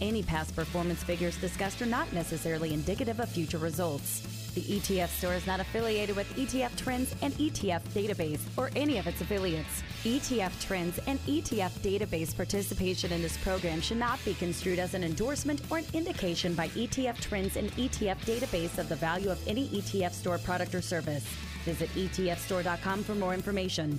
Any past performance figures discussed are not necessarily indicative of future results. The ETF store is not affiliated with ETF Trends and ETF Database or any of its affiliates. ETF Trends and ETF Database participation in this program should not be construed as an endorsement or an indication by ETF Trends and ETF Database of the value of any ETF store product or service. Visit ETFstore.com for more information.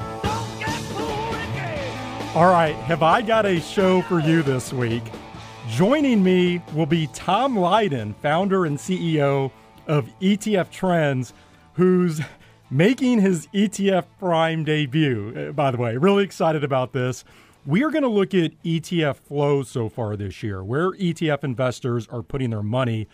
All right, have I got a show for you this week? Joining me will be Tom Lydon, founder and CEO of ETF Trends, who's making his ETF Prime debut. Uh, by the way, really excited about this. We are going to look at ETF flows so far this year, where ETF investors are putting their money.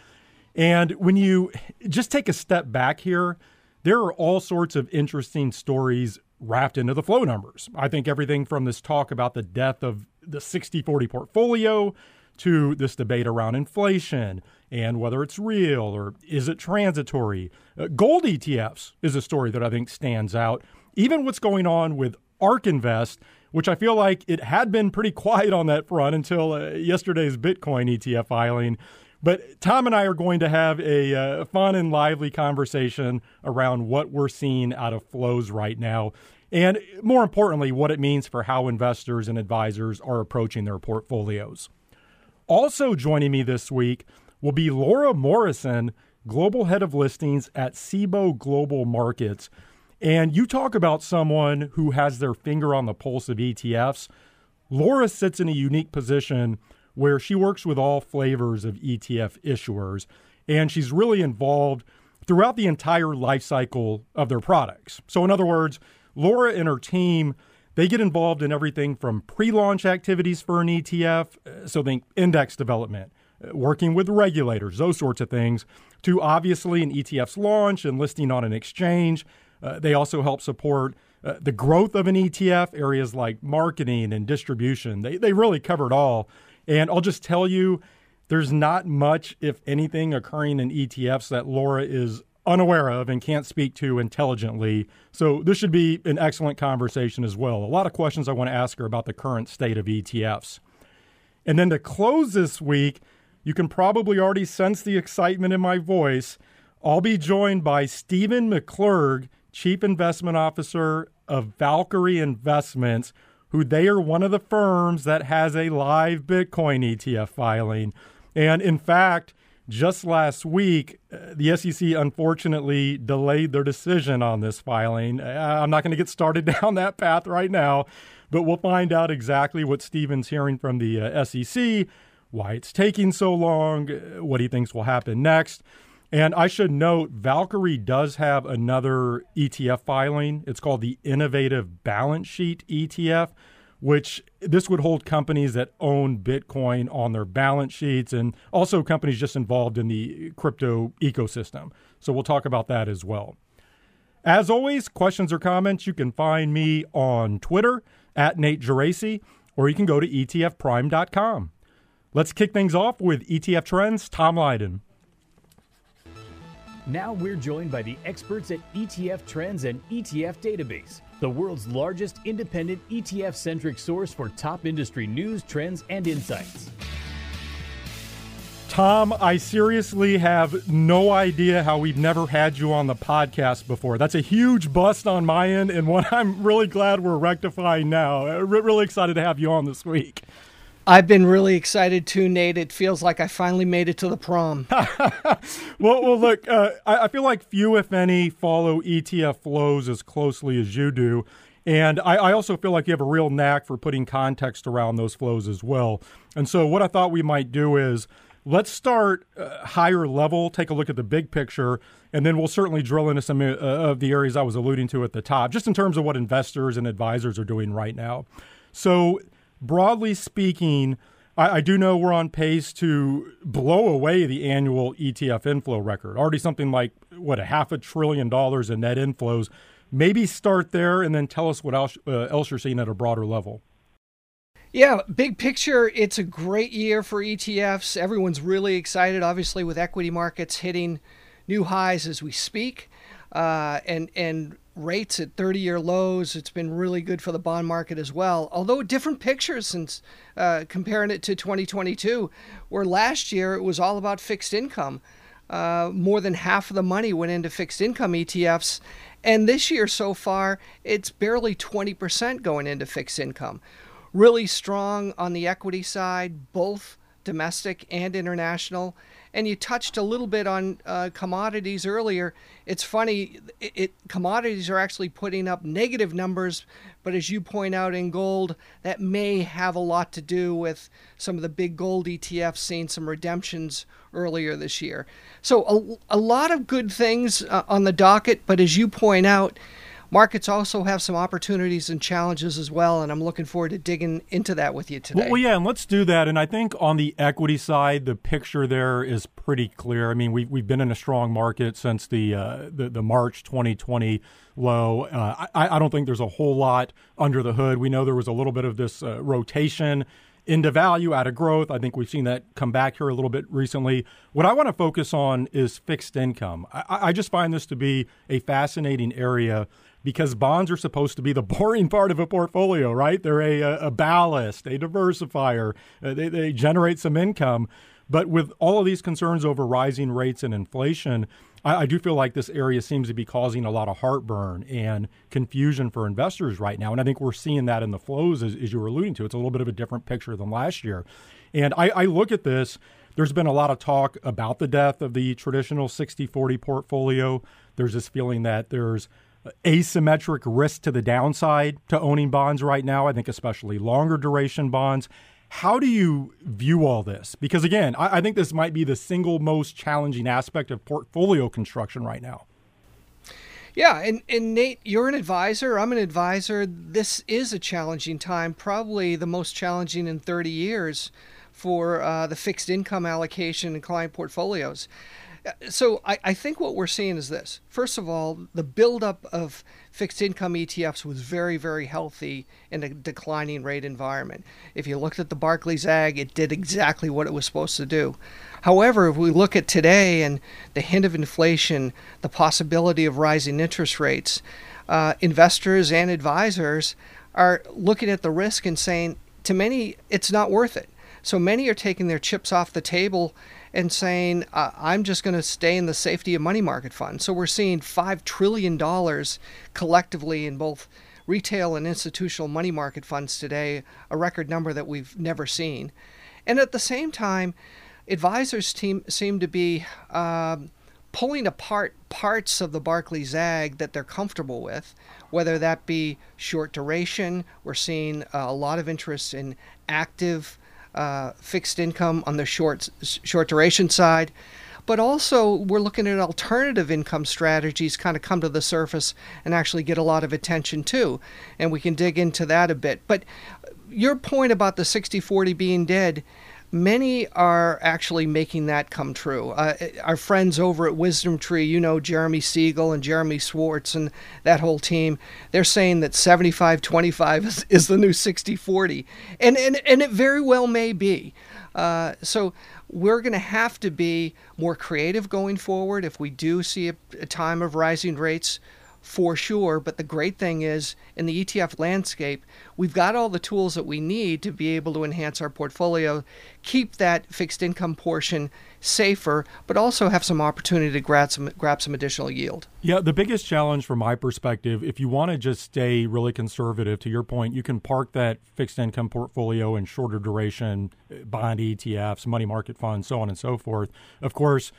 And when you just take a step back here, there are all sorts of interesting stories wrapped into the flow numbers. I think everything from this talk about the death of the 60 40 portfolio to this debate around inflation and whether it's real or is it transitory. Uh, gold ETFs is a story that I think stands out. Even what's going on with ARK Invest, which I feel like it had been pretty quiet on that front until uh, yesterday's Bitcoin ETF filing. But Tom and I are going to have a uh, fun and lively conversation around what we're seeing out of flows right now. And more importantly, what it means for how investors and advisors are approaching their portfolios. Also joining me this week will be Laura Morrison, Global Head of Listings at Cboe Global Markets. And you talk about someone who has their finger on the pulse of ETFs. Laura sits in a unique position where she works with all flavors of ETF issuers, and she's really involved throughout the entire life cycle of their products. So, in other words, Laura and her team they get involved in everything from pre-launch activities for an ETF, uh, so think index development, uh, working with regulators, those sorts of things, to obviously an ETF's launch and listing on an exchange. Uh, they also help support uh, the growth of an ETF, areas like marketing and distribution. They, they really cover it all. And I'll just tell you, there's not much, if anything, occurring in ETFs that Laura is unaware of and can't speak to intelligently. So this should be an excellent conversation as well. A lot of questions I want to ask her about the current state of ETFs. And then to close this week, you can probably already sense the excitement in my voice. I'll be joined by Stephen McClurg, Chief Investment Officer of Valkyrie Investments, who they are one of the firms that has a live Bitcoin ETF filing. And in fact, just last week, uh, the SEC unfortunately delayed their decision on this filing. Uh, I'm not going to get started down that path right now, but we'll find out exactly what Stephen's hearing from the uh, SEC, why it's taking so long, what he thinks will happen next. And I should note, Valkyrie does have another ETF filing. It's called the Innovative Balance Sheet ETF, which this would hold companies that own Bitcoin on their balance sheets and also companies just involved in the crypto ecosystem. So we'll talk about that as well. As always, questions or comments, you can find me on Twitter at Nate Geraci, or you can go to etfprime.com. Let's kick things off with ETF Trends, Tom Lydon. Now we're joined by the experts at ETF Trends and ETF Database, the world's largest independent ETF centric source for top industry news, trends, and insights. Tom, I seriously have no idea how we've never had you on the podcast before. That's a huge bust on my end, and one I'm really glad we're rectifying now. Really excited to have you on this week. I've been really excited too, Nate. It feels like I finally made it to the prom. well, well, look, uh, I, I, feel like few, if any, follow ETF flows as closely as you do. And I, I, also feel like you have a real knack for putting context around those flows as well. And so, what I thought we might do is let's start uh, higher level, take a look at the big picture, and then we'll certainly drill into some uh, of the areas I was alluding to at the top, just in terms of what investors and advisors are doing right now. So, broadly speaking, I, I do know we're on pace to blow away the annual ETF inflow record, already something like, what, a half a trillion dollars in net inflows maybe start there and then tell us what else, uh, else you're seeing at a broader level. Yeah, big picture, it's a great year for ETFs. Everyone's really excited, obviously, with equity markets hitting new highs as we speak, uh, and and rates at 30-year lows. It's been really good for the bond market as well. Although different pictures since uh, comparing it to 2022, where last year it was all about fixed income. Uh, more than half of the money went into fixed income ETFs, and this year so far, it's barely 20% going into fixed income. Really strong on the equity side, both domestic and international. And you touched a little bit on uh, commodities earlier. It's funny, it, it, commodities are actually putting up negative numbers, but as you point out in gold, that may have a lot to do with some of the big gold ETFs seeing some redemptions earlier this year. So a, a lot of good things uh, on the docket, but as you point out, markets also have some opportunities and challenges as well, and I'm looking forward to digging into that with you today. Well, yeah, and let's do that. And I think on the equity side, the picture there is pretty clear. I mean, we've we've been in a strong market since the uh, the, the, March 2020 low. Uh, I, I, don't think there's a whole lot under the hood. We know there was a little bit of this uh, rotation into value, out of growth. I think we've seen that come back here a little bit recently. What I want to focus on is fixed income. I, I just find this to be a fascinating area because bonds are supposed to be the boring part of a portfolio, right? They're a, a ballast, a diversifier, uh, they, they generate some income. But with all of these concerns over rising rates and inflation, I, I, do feel like this area seems to be causing a lot of heartburn and confusion for investors right now. And I think we're seeing that in the flows, as, as you were alluding to. It's a little bit of a different picture than last year. And I, I look at this, there's been a lot of talk about the death of the traditional 60 40 portfolio. There's this feeling that there's asymmetric risk to the downside to owning bonds right now. I think especially longer duration bonds. How do you view all this? Because again, I, I think this might be the single most challenging aspect of portfolio construction right now. Yeah, and, and Nate, you're an advisor. I'm an advisor. This is a challenging time, probably the most challenging in 30 years for uh, the fixed income allocation in client portfolios so I, I, think what we're seeing is this. First of all, the buildup of fixed income ETFs was very, very healthy in a declining rate environment. If you looked at the Barclays Agg, it did exactly what it was supposed to do. However, if we look at today and the hint of inflation, the possibility of rising interest rates, uh, investors and advisors are looking at the risk and saying, to many, it's not worth it. So many are taking their chips off the table and saying, uh, I'm just going to stay in the safety of money market funds. So we're seeing $5 trillion collectively in both retail and institutional money market funds today, a record number that we've never seen. And at the same time, advisors team, seem to be uh, pulling apart parts of the Barclays Agg that they're comfortable with, whether that be short duration. We're seeing uh, a lot of interest in active uh, fixed income on the short short duration side. But also, we're looking at alternative income strategies kind of come to the surface and actually get a lot of attention too. And we can dig into that a bit. But your point about the 60 40 being dead many are actually making that come true. Uh, our friends over at WisdomTree, you know, Jeremy Siegel and Jeremy Schwartz and that whole team, they're saying that 75 25 is, is the new 60 40. And, and, and it very well may be. Uh, so we're going to have to be more creative going forward if we do see a, a time of rising rates for sure. But the great thing is, in the ETF landscape, we've got all the tools that we need to be able to enhance our portfolio, keep that fixed income portion safer, but also have some opportunity to grab some grab some additional yield. Yeah, the biggest challenge from my perspective, if you want to just stay really conservative, to your point, you can park that fixed income portfolio in shorter duration bond ETFs, money market funds, so on and so forth. Of course,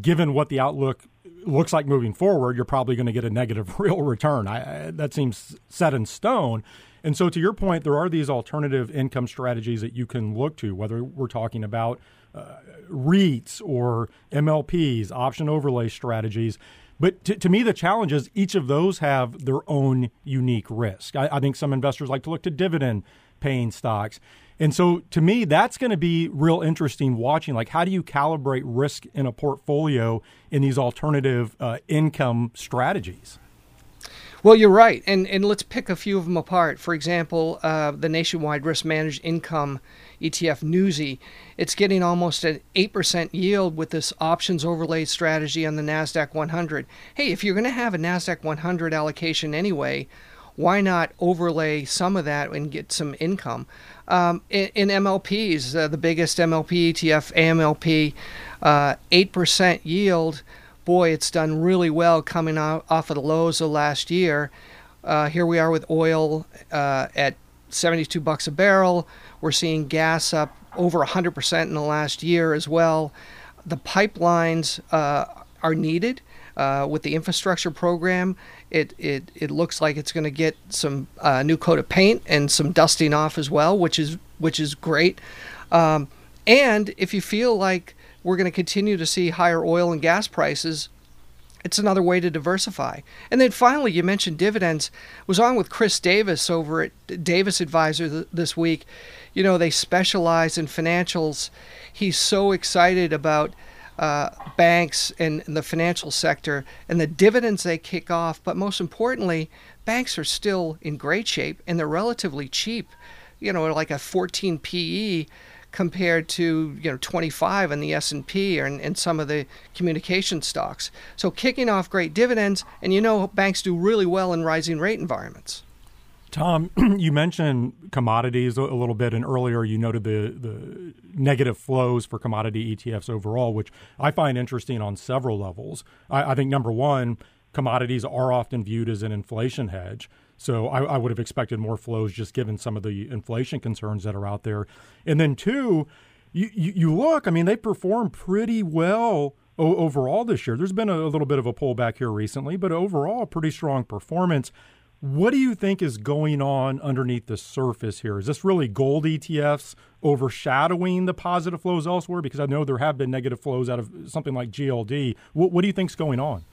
given what the outlook looks like moving forward, you're probably going to get a negative real return. I, I, that seems set in stone. And so, to your point, there are these alternative income strategies that you can look to, whether we're talking about uh, REITs or MLPs, option overlay strategies. But to, to, me, the challenge is each of those have their own unique risk. I, I think some investors like to look to dividend paying stocks. And so to me, that's going to be real interesting watching. Like, how do you calibrate risk in a portfolio in these alternative uh, income strategies? Well, you're right, and and let's pick a few of them apart. For example, uh, the nationwide risk managed income ETF NUSI, it's getting almost an eight percent yield with this options overlay strategy on the Nasdaq 100. Hey, if you're going to have a Nasdaq 100 allocation anyway, why not overlay some of that and get some income? Um, in, in, MLPs, uh, the biggest MLP ETF, AMLP, uh, 8% yield boy, it's done really well coming out off of the lows of last year. Uh, here we are with oil uh, at 72 bucks a barrel. We're seeing gas up over 100% in the last year as well. The pipelines uh, are needed uh, with the infrastructure program. It, it, it looks like it's going to get some uh, new coat of paint and some dusting off as well, which is which is great. Um, and if you feel like we're going to continue to see higher oil and gas prices. It's another way to diversify. And then finally, you mentioned dividends. I was on with Chris Davis over at Davis Advisor th- this week. You know, they specialize in financials. He's so excited about uh, banks and, the financial sector and the dividends they kick off. But most importantly, banks are still in great shape and they're relatively cheap. You know, like a 14 PE compared to you know 25 in the S&P and, and some of the communication stocks. So kicking off great dividends, and you know banks do really well in rising rate environments. Tom, you mentioned commodities a little bit, and earlier you noted the, the negative flows for commodity ETFs overall, which I find interesting on several levels. I, I think number one, commodities are often viewed as an inflation hedge. So I, I, would have expected more flows just given some of the inflation concerns that are out there. And then two, you, you, look, I mean, they performed pretty well overall this year. There's been a little bit of a pullback here recently, but overall, pretty strong performance. What do you think is going on underneath the surface here? Is this really gold ETFs overshadowing the positive flows elsewhere? Because I know there have been negative flows out of something like GLD. What, what do you think is going on?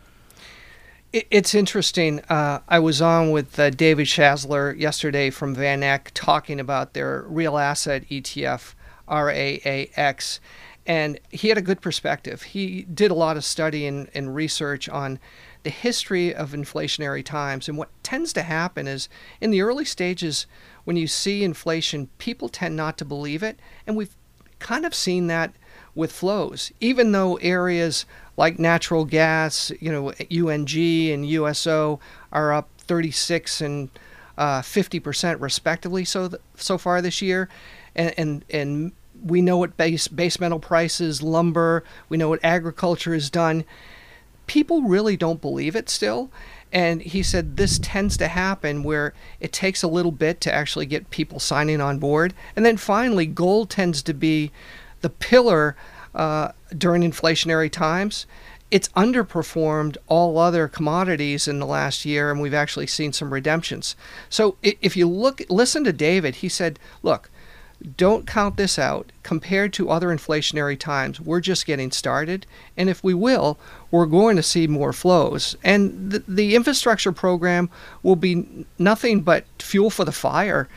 It's interesting. Uh, I was on with uh, David Schassler yesterday from Van Eck talking about their real asset ETF, RAAX, and he had a good perspective. He did a lot of study and, and research on the history of inflationary times. And what tends to happen is in the early stages, when you see inflation, people tend not to believe it. And we've kind of seen that with flows, even though areas like natural gas, you know, UNG and USO are up 36 and uh, 50% respectively so th- so far this year, and and and we know what base base metal prices, lumber, we know what agriculture has done. People really don't believe it still. And he said this tends to happen where it takes a little bit to actually get people signing on board. And then finally, gold tends to be the pillar uh, during inflationary times. It's underperformed all other commodities in the last year, and we've actually seen some redemptions. So if you look, listen to David. He said, "Look, don't count this out. Compared to other inflationary times, we're just getting started. And if we will, we're going to see more flows. And the, the infrastructure program will be nothing but fuel for the fire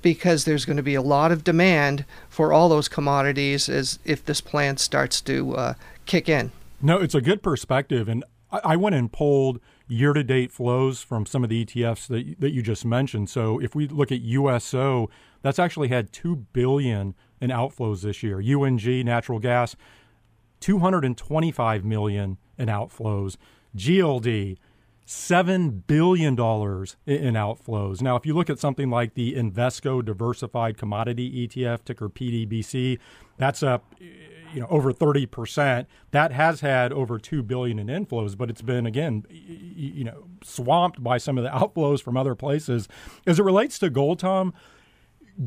because there's going to be a lot of demand for all those commodities as if this plan starts to uh, kick in. No, it's a good perspective, and I, I went and pulled year-to-date flows from some of the ETFs that that you just mentioned. So if we look at USO, that's actually had two billion in outflows this year. UNG, natural gas, 225 million in outflows. GLD, $7 billion in outflows. Now, if you look at something like the Invesco Diversified Commodity ETF, ticker PDBC, that's up you know over 30%. That has had over 2 billion in inflows, but it's been again you know swamped by some of the outflows from other places. As it relates to gold, Tom,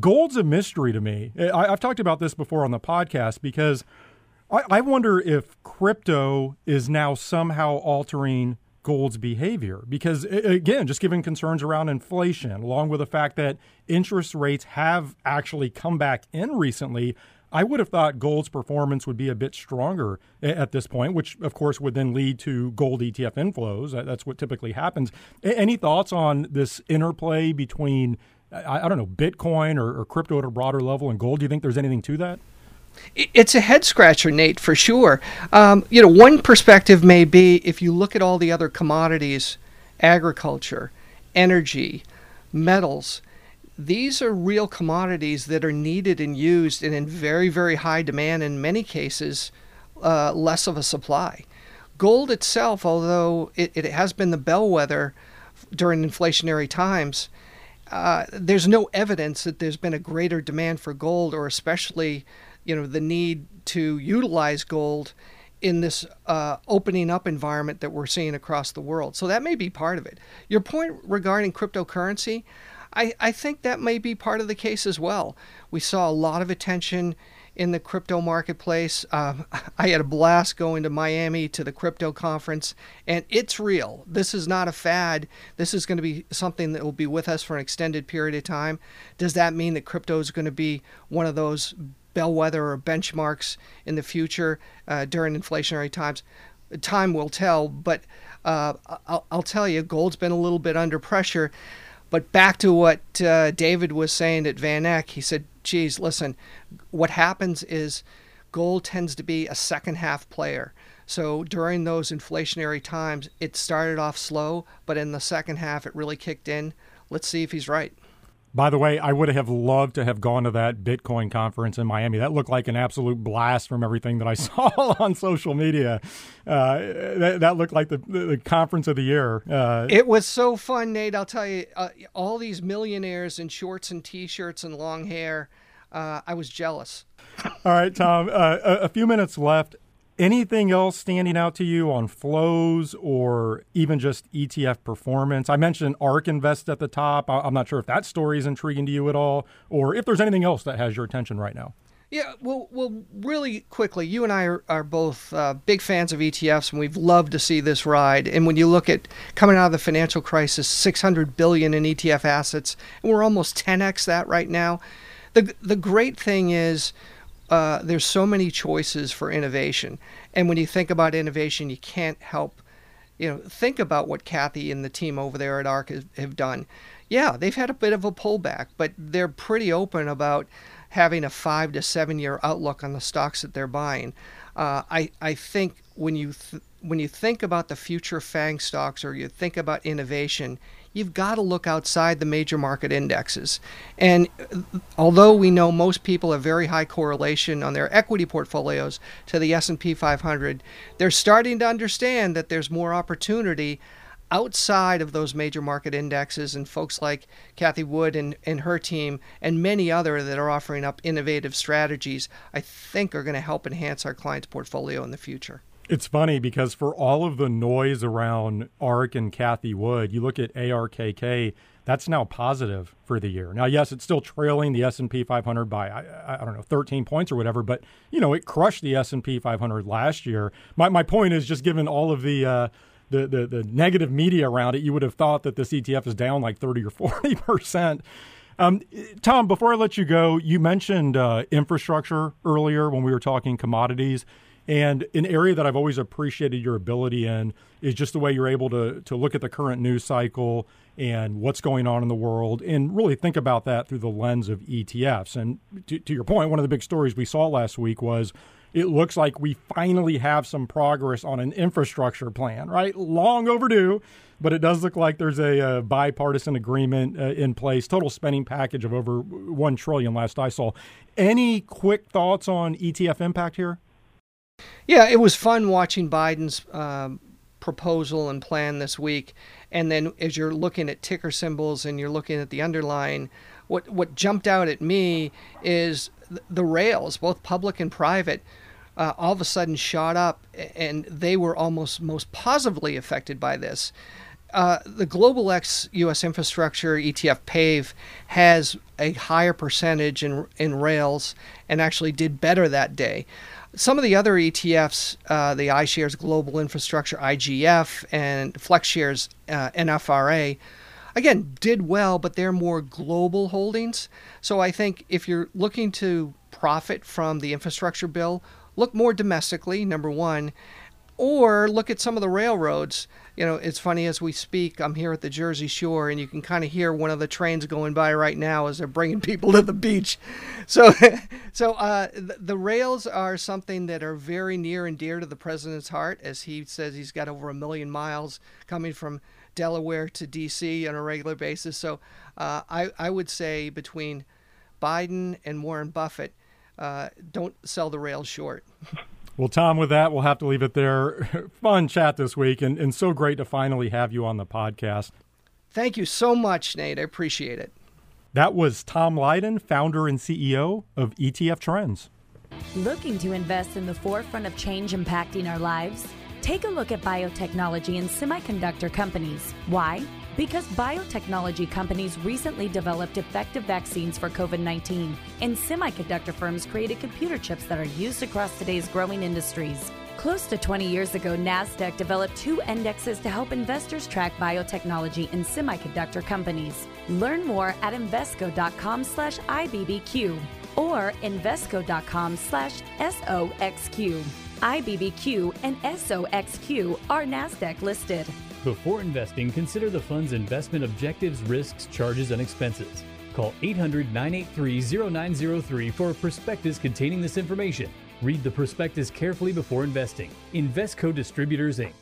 gold's a mystery to me. I, I've talked about this before on the podcast because I, I wonder if crypto is now somehow altering gold's behavior because again just given concerns around inflation along with the fact that interest rates have actually come back in recently I would have thought gold's performance would be a bit stronger at this point, which of course would then lead to gold ETF inflows. That's what typically happens. Any thoughts on this interplay between, I, don't know, Bitcoin or, or crypto at a broader level and gold? Do you think there's anything to that? It's a head scratcher, Nate, for sure. Um, you know, one perspective may be if you look at all the other commodities, agriculture, energy, metals, these are real commodities that are needed and used and in very, very high demand, in many cases, uh, less of a supply. Gold itself, although it, it has been the bellwether during inflationary times, uh, there's no evidence that there's been a greater demand for gold or especially you know the need to utilize gold in this uh, opening up environment that we're seeing across the world. So that may be part of it. Your point regarding cryptocurrency, I, I think that may be part of the case as well. We saw a lot of attention in the crypto marketplace. Uh, I had a blast going to Miami to the crypto conference, and it's real. This is not a fad. This is going to be something that will be with us for an extended period of time. Does that mean that crypto is going to be one of those bellwether or benchmarks in the future uh, during inflationary times. Time will tell, but uh, I'll, I'll, tell you, gold's been a little bit under pressure. But back to what uh, David was saying at Van Eck, he said, geez, listen, what happens is gold tends to be a second half player. So during those inflationary times, it started off slow, but in the second half, it really kicked in. Let's see if he's right. By the way, I would have loved to have gone to that Bitcoin conference in Miami. That looked like an absolute blast from everything that I saw on social media. Uh, that, that, looked like the, the, conference of the year. Uh, it was so fun, Nate. I'll tell you, uh, all these millionaires in shorts and t-shirts and long hair. Uh, I was jealous. All right, Tom. Uh, a, a few minutes left. Anything else standing out to you on flows or even just ETF performance? I mentioned ARK Invest at the top. I'm not sure if that story is intriguing to you at all, or if there's anything else that has your attention right now. Yeah, well, well, really quickly, you and I are, are both uh, big fans of ETFs, and we've loved to see this ride. And when you look at coming out of the financial crisis, 600 billion in ETF assets, and we're almost 10x that right now. The the great thing is uh, there's so many choices for innovation, and when you think about innovation, you can't help, you know, think about what Cathie and the team over there at have, have done. Yeah, they've had a bit of a pullback, but they're pretty open about having a five to seven year outlook on the stocks that they're buying. Uh, I I think when you th- when you think about the future FANG stocks or you think about innovation, you've got to look outside the major market indexes. And although we know most people have very high correlation on their equity portfolios to the S&P 500, they're starting to understand that there's more opportunity outside of those major market indexes and folks like Cathie Wood and, and her team and many other that are offering up innovative strategies, I think are going to help enhance our clients' portfolio in the future. It's funny because for all of the noise around ARK and Cathie Wood, you look at ARKK, that's now positive for the year. Now, yes, it's still trailing the S&P 500 by I, I, don't know 13 points or whatever, but you know it crushed the S&P 500 last year. My my point is just given all of the uh, the, the the negative media around it, you would have thought that this ETF is down like 30 or 40 percent. Um, Tom, before I let you go, you mentioned uh, infrastructure earlier when we were talking commodities. And an area that I've always appreciated your ability in is just the way you're able to to look at the current news cycle and what's going on in the world and really think about that through the lens of ETFs. And to, to your point, one of the big stories we saw last week was it looks like we finally have some progress on an infrastructure plan, right? Long overdue, but it does look like there's a, a bipartisan agreement uh, in place. Total spending package of over one trillion last I saw. Any quick thoughts on ETF impact here? Yeah, it was fun watching Biden's um, proposal and plan this week. And then as you're looking at ticker symbols and you're looking at the underlying, what what jumped out at me is the rails, both public and private, uh, all of a sudden shot up, and they were almost most positively affected by this. Uh, the Global X U.S. infrastructure ETF PAVE has a higher percentage in in rails and actually did better that day. Some of the other ETFs, uh, the iShares Global Infrastructure IGF and FlexShares uh, NFRA, again did well, but they're more global holdings. So I think if you're looking to profit from the infrastructure bill, look more domestically. Number one, or look at some of the railroads. You know, it's funny as we speak, I'm here at the Jersey Shore, and you can kind of hear one of the trains going by right now as they're bringing people to the beach. So, so uh, the, the rails are something that are very near and dear to the president's heart, as he says he's got over a million miles coming from Delaware to D.C. on a regular basis. So, uh, I I would say between Biden and Warren Buffett, uh, don't sell the rails short. Well, Tom, with that, we'll have to leave it there. Fun chat this week, and, and so great to finally have you on the podcast. Thank you so much, Nate. I appreciate it. That was Tom Lydon, founder and CEO of ETF Trends. Looking to invest in the forefront of change impacting our lives? Take a look at biotechnology and semiconductor companies. Why? Because biotechnology companies recently developed effective vaccines for COVID 19, and semiconductor firms created computer chips that are used across today's growing industries. Close to 20 years ago, NASDAQ developed two indexes to help investors track biotechnology and semiconductor companies. Learn more at Invesco.com slash IBBQ or Invesco.com slash SOXQ. IBBQ and SOXQ are NASDAQ listed. Before investing, consider the fund's investment objectives, risks, charges, and expenses. Call 800 983 0903 for a prospectus containing this information. Read the prospectus carefully before investing. Invesco Distributors, Inc.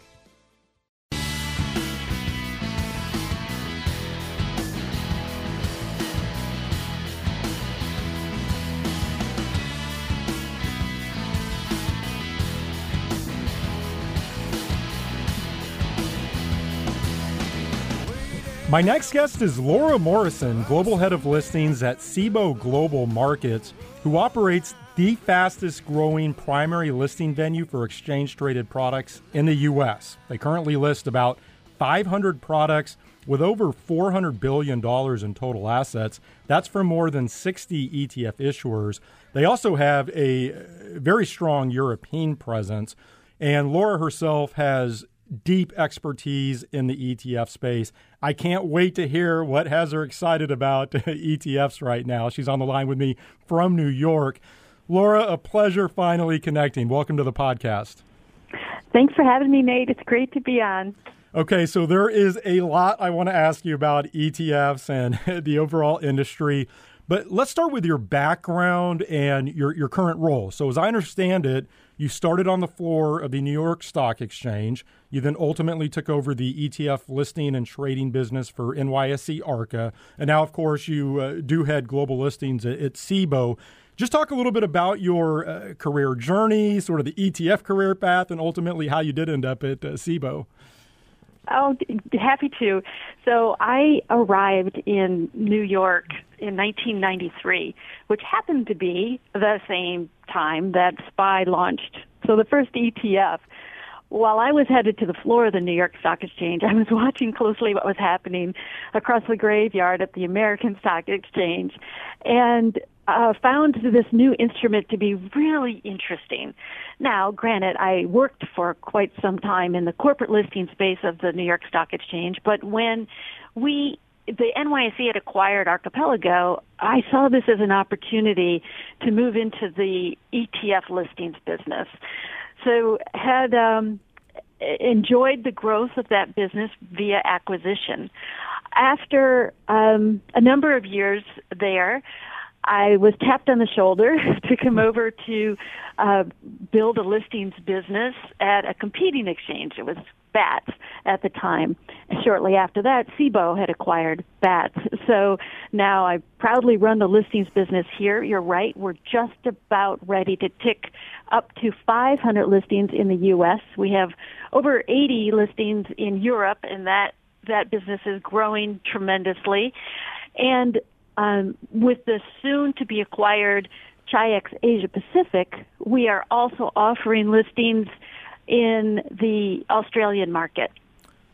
My next guest is Laura Morrison, Global Head of Listings at Cboe Global Markets, who operates the fastest growing primary listing venue for exchange traded products in the U.S. They currently list about 500 products with over $400 billion in total assets. That's for more than 60 ETF issuers. They also have a very strong European presence. And Laura herself has deep expertise in the ETF space. I can't wait to hear what has her excited about ETFs right now. She's on the line with me from New York. Laura, a pleasure finally connecting. Welcome to the podcast. Thanks for having me, Nate. It's great to be on. Okay, so there is a lot I want to ask you about ETFs and the overall industry. But let's start with your background and your, your current role. So, as I understand it, you started on the floor of the New York Stock Exchange. You then ultimately took over the ETF listing and trading business for NYSE ARCA. And now, of course, you uh, do head global listings at, at Cboe. Just talk a little bit about your uh, career journey, sort of the ETF career path, and ultimately how you did end up at uh, Cboe. Oh, happy to. So I arrived in New York in 1993, which happened to be the same time that SPY launched. So the first ETF. While I was headed to the floor of the New York Stock Exchange, I was watching closely what was happening across the graveyard at the American Stock Exchange. And uh, found this new instrument to be really interesting. Now, granted, I worked for quite some time in the corporate listing space of the New York Stock Exchange, but when we the NYSE had acquired Archipelago, I saw this as an opportunity to move into the ETF listings business. So had um, enjoyed the growth of that business via acquisition. After um, a number of years there, I was tapped on the shoulder to come over to uh, build a listings business at a competing exchange. It was BATS at the time. Shortly after that, Cboe had acquired BATS. So now I proudly run the listings business here. You're right, we're just about ready to tick up to 500 listings in the U.S. We have over 80 listings in Europe, and that that business is growing tremendously. And um, with the soon to be acquired Chi-X Asia Pacific, we are also offering listings in the Australian market.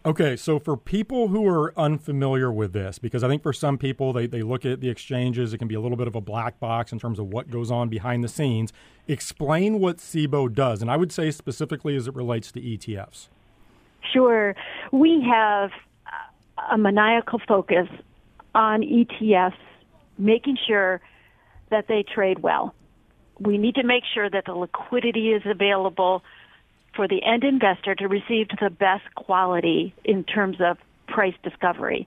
Okay, so for people who are unfamiliar with this, because I think for some people they, they look at the exchanges, it can be a little bit of a black box in terms of what goes on behind the scenes. Explain what Cboe does, and I would say specifically as it relates to ETFs. Sure. We have a maniacal focus on ETFs, making sure that they trade well. We need to make sure that the liquidity is available for the end investor to receive the best quality in terms of price discovery.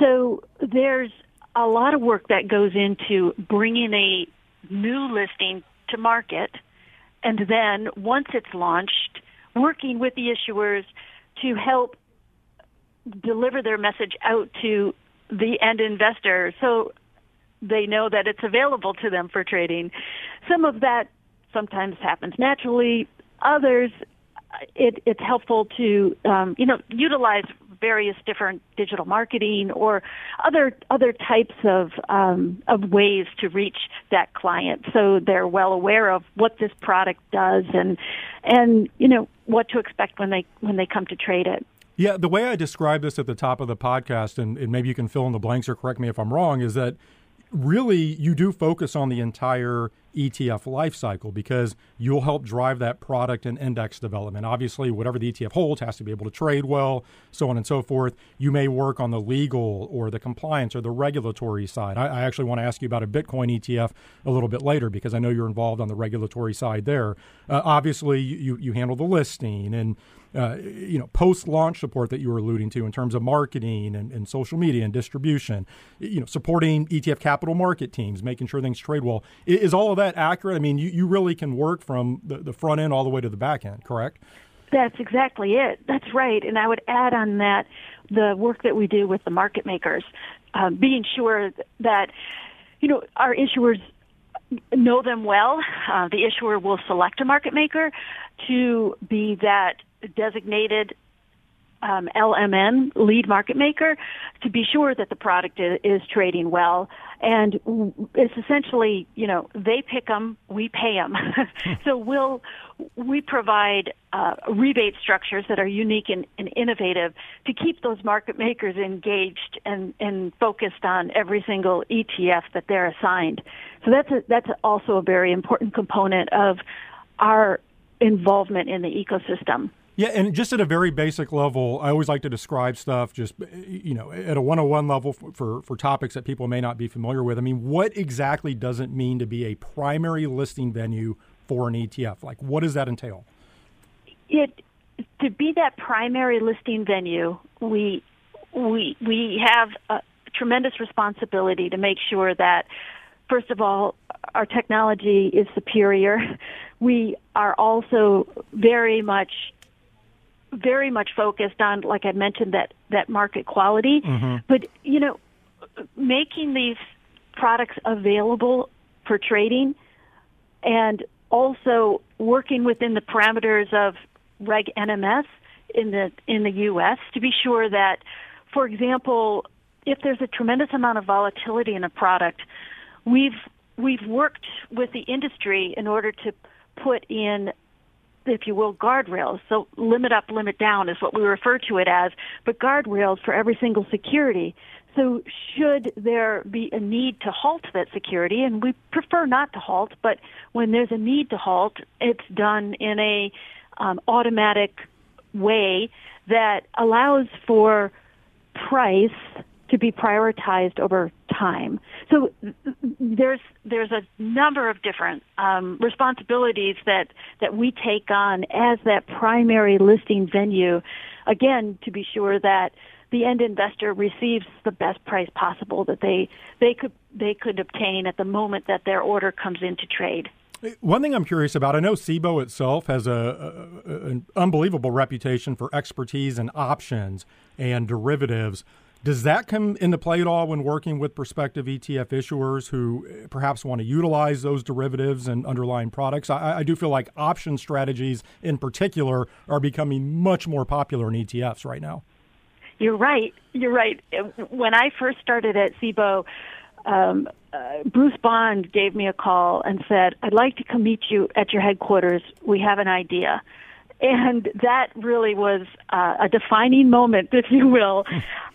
So there's a lot of work that goes into bringing a new listing to market and then once it's launched, working with the issuers to help deliver their message out to the end investor so they know that it's available to them for trading. Some of that sometimes happens naturally. Others, it, it's helpful to um, you know utilize various different digital marketing or other other types of um, of ways to reach that client, so they're well aware of what this product does and and you know what to expect when they when they come to trade it. Yeah, the way I described this at the top of the podcast, and, and maybe you can fill in the blanks or correct me if I'm wrong, is that really you do focus on the entire ETF lifecycle because you'll help drive that product and index development. Obviously, whatever the ETF holds has to be able to trade well, so on and so forth. You may work on the legal or the compliance or the regulatory side. I, I actually want to ask you about a Bitcoin ETF a little bit later because I know you're involved on the regulatory side there. Uh, obviously, you, you handle the listing and uh, you know post-launch support that you were alluding to in terms of marketing and, and, social media and distribution you know supporting etf capital market teams making sure things trade well is all of that that accurate? I mean, you, you really can work from the, the front end all the way to the back end, correct? That's exactly it. That's right. And I would add on that the work that we do with the market makers, uh, being sure that, you know, our issuers know them well. Uh, the issuer will select a market maker to be that designated um, LMM, lead market maker, to be sure that the product is, is trading well. And it's essentially, you know, they pick them, we pay them. so we'll we provide uh, rebate structures that are unique and, and, innovative to keep those market makers engaged and, and focused on every single ETF that they're assigned. So that's a, that's also a very important component of our involvement in the ecosystem. Yeah, and just at a very basic level, I always like to describe stuff just eh, you know at a 101 level for, for, for topics that people may not be familiar with. I mean, what exactly does it mean to be a primary listing venue for an ETF? Like, what does that entail? It to be that primary listing venue, we we we have a tremendous responsibility to make sure that first of all our technology is superior. We are also very much very much focused on, like I mentioned, that that market quality. Mm-hmm. But you know, making these products available for trading, and also working within the parameters of Reg NMS in the in the U.S. to be sure that, for example, if there's a tremendous amount of volatility in a product, we've we've worked with the industry in order to put in if you will, guardrails. So limit up, limit down is what we refer to it as, but guardrails for every single security. So should there be a need to halt that security, and we prefer not to halt, but when there's a need to halt, it's done in a um, automatic way that allows for price to be prioritized over time. So there's there's a number of different um, responsibilities that that we take on as that primary listing venue. Again, to be sure that the end investor receives the best price possible that they they could they could obtain at the moment that their order comes into trade. One thing I'm curious about, I know Cboe itself has a, a, an unbelievable reputation for expertise in options and derivatives. Does that come into play at all when working with prospective ETF issuers who eh, perhaps want to utilize those derivatives and underlying products? I, I, do feel like option strategies in particular are becoming much more popular in ETFs right now. You're right. You're right. When I first started at Cboe, um, uh, Bruce Bond gave me a call and said, I'd like to come meet you at your headquarters. We have an idea and that really was uh, a defining moment, if you will.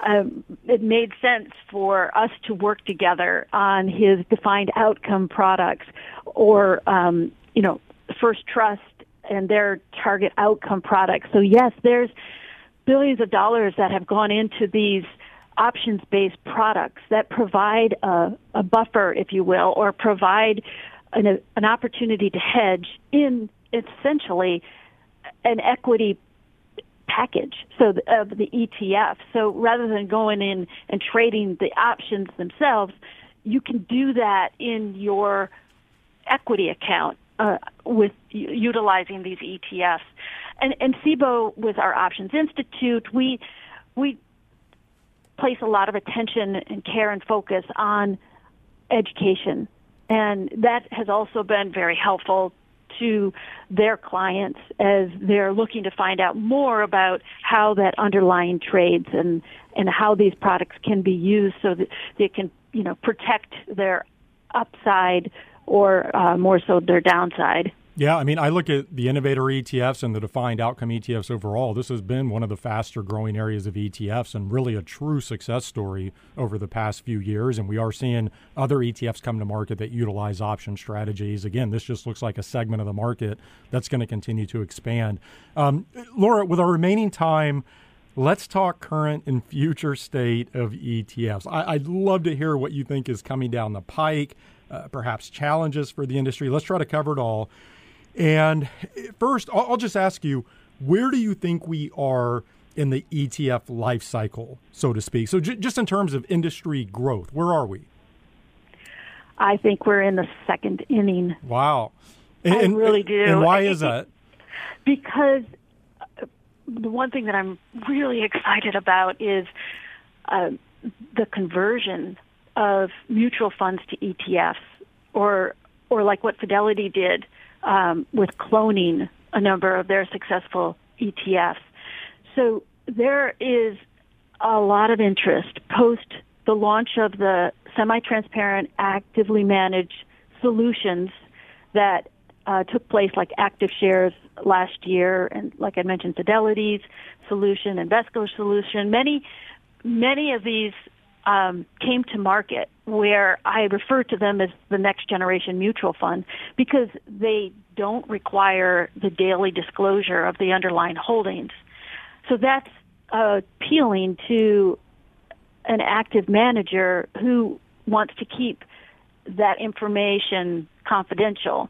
um, it made sense for us to work together on his defined outcome products, or um, you know, First Trust and their target outcome products. So yes, there's billions of dollars that have gone into these options-based products that provide a, a buffer, if you will, or provide an, an opportunity to hedge in essentially an equity package so of the ETF. So rather than going in and trading the options themselves, you can do that in your equity account uh, with utilizing these ETFs. And, and Cboe, with our Options Institute, we we place a lot of attention and care and focus on education, and that has also been very helpful to their clients as they're looking to find out more about how that underlying trades and and how these products can be used so that they can you know protect their upside or uh, more so their downside. Yeah, I mean, I look at the innovator ETFs and the defined outcome ETFs overall. This has been one of the faster growing areas of ETFs and really a true success story over the past few years. And we are seeing other ETFs come to market that utilize option strategies. Again, this just looks like a segment of the market that's going to continue to expand. Um, Laura, with our remaining time, let's talk current and future state of ETFs. I, would love to hear what you think is coming down the pike, uh, perhaps challenges for the industry. Let's try to cover it all. And first, I'll, just ask you, where do you think we are in the ETF life cycle, so to speak? So, j- just in terms of industry growth, where are we? I think we're in the second inning. Wow. And, I really do. And why is that? Because uh, the one thing that I'm really excited about is uh, the conversion of mutual funds to ETFs, or or like what Fidelity did um, with cloning a number of their successful ETFs. So there is a lot of interest post the launch of the semi-transparent, actively managed solutions that uh, took place, like Active Shares last year, and like I mentioned, Fidelity's solution, Invesco's solution. Many, many of these um, came to market where I refer to them as the next generation mutual fund because they don't require the daily disclosure of the underlying holdings. So that's appealing to an active manager who wants to keep that information confidential.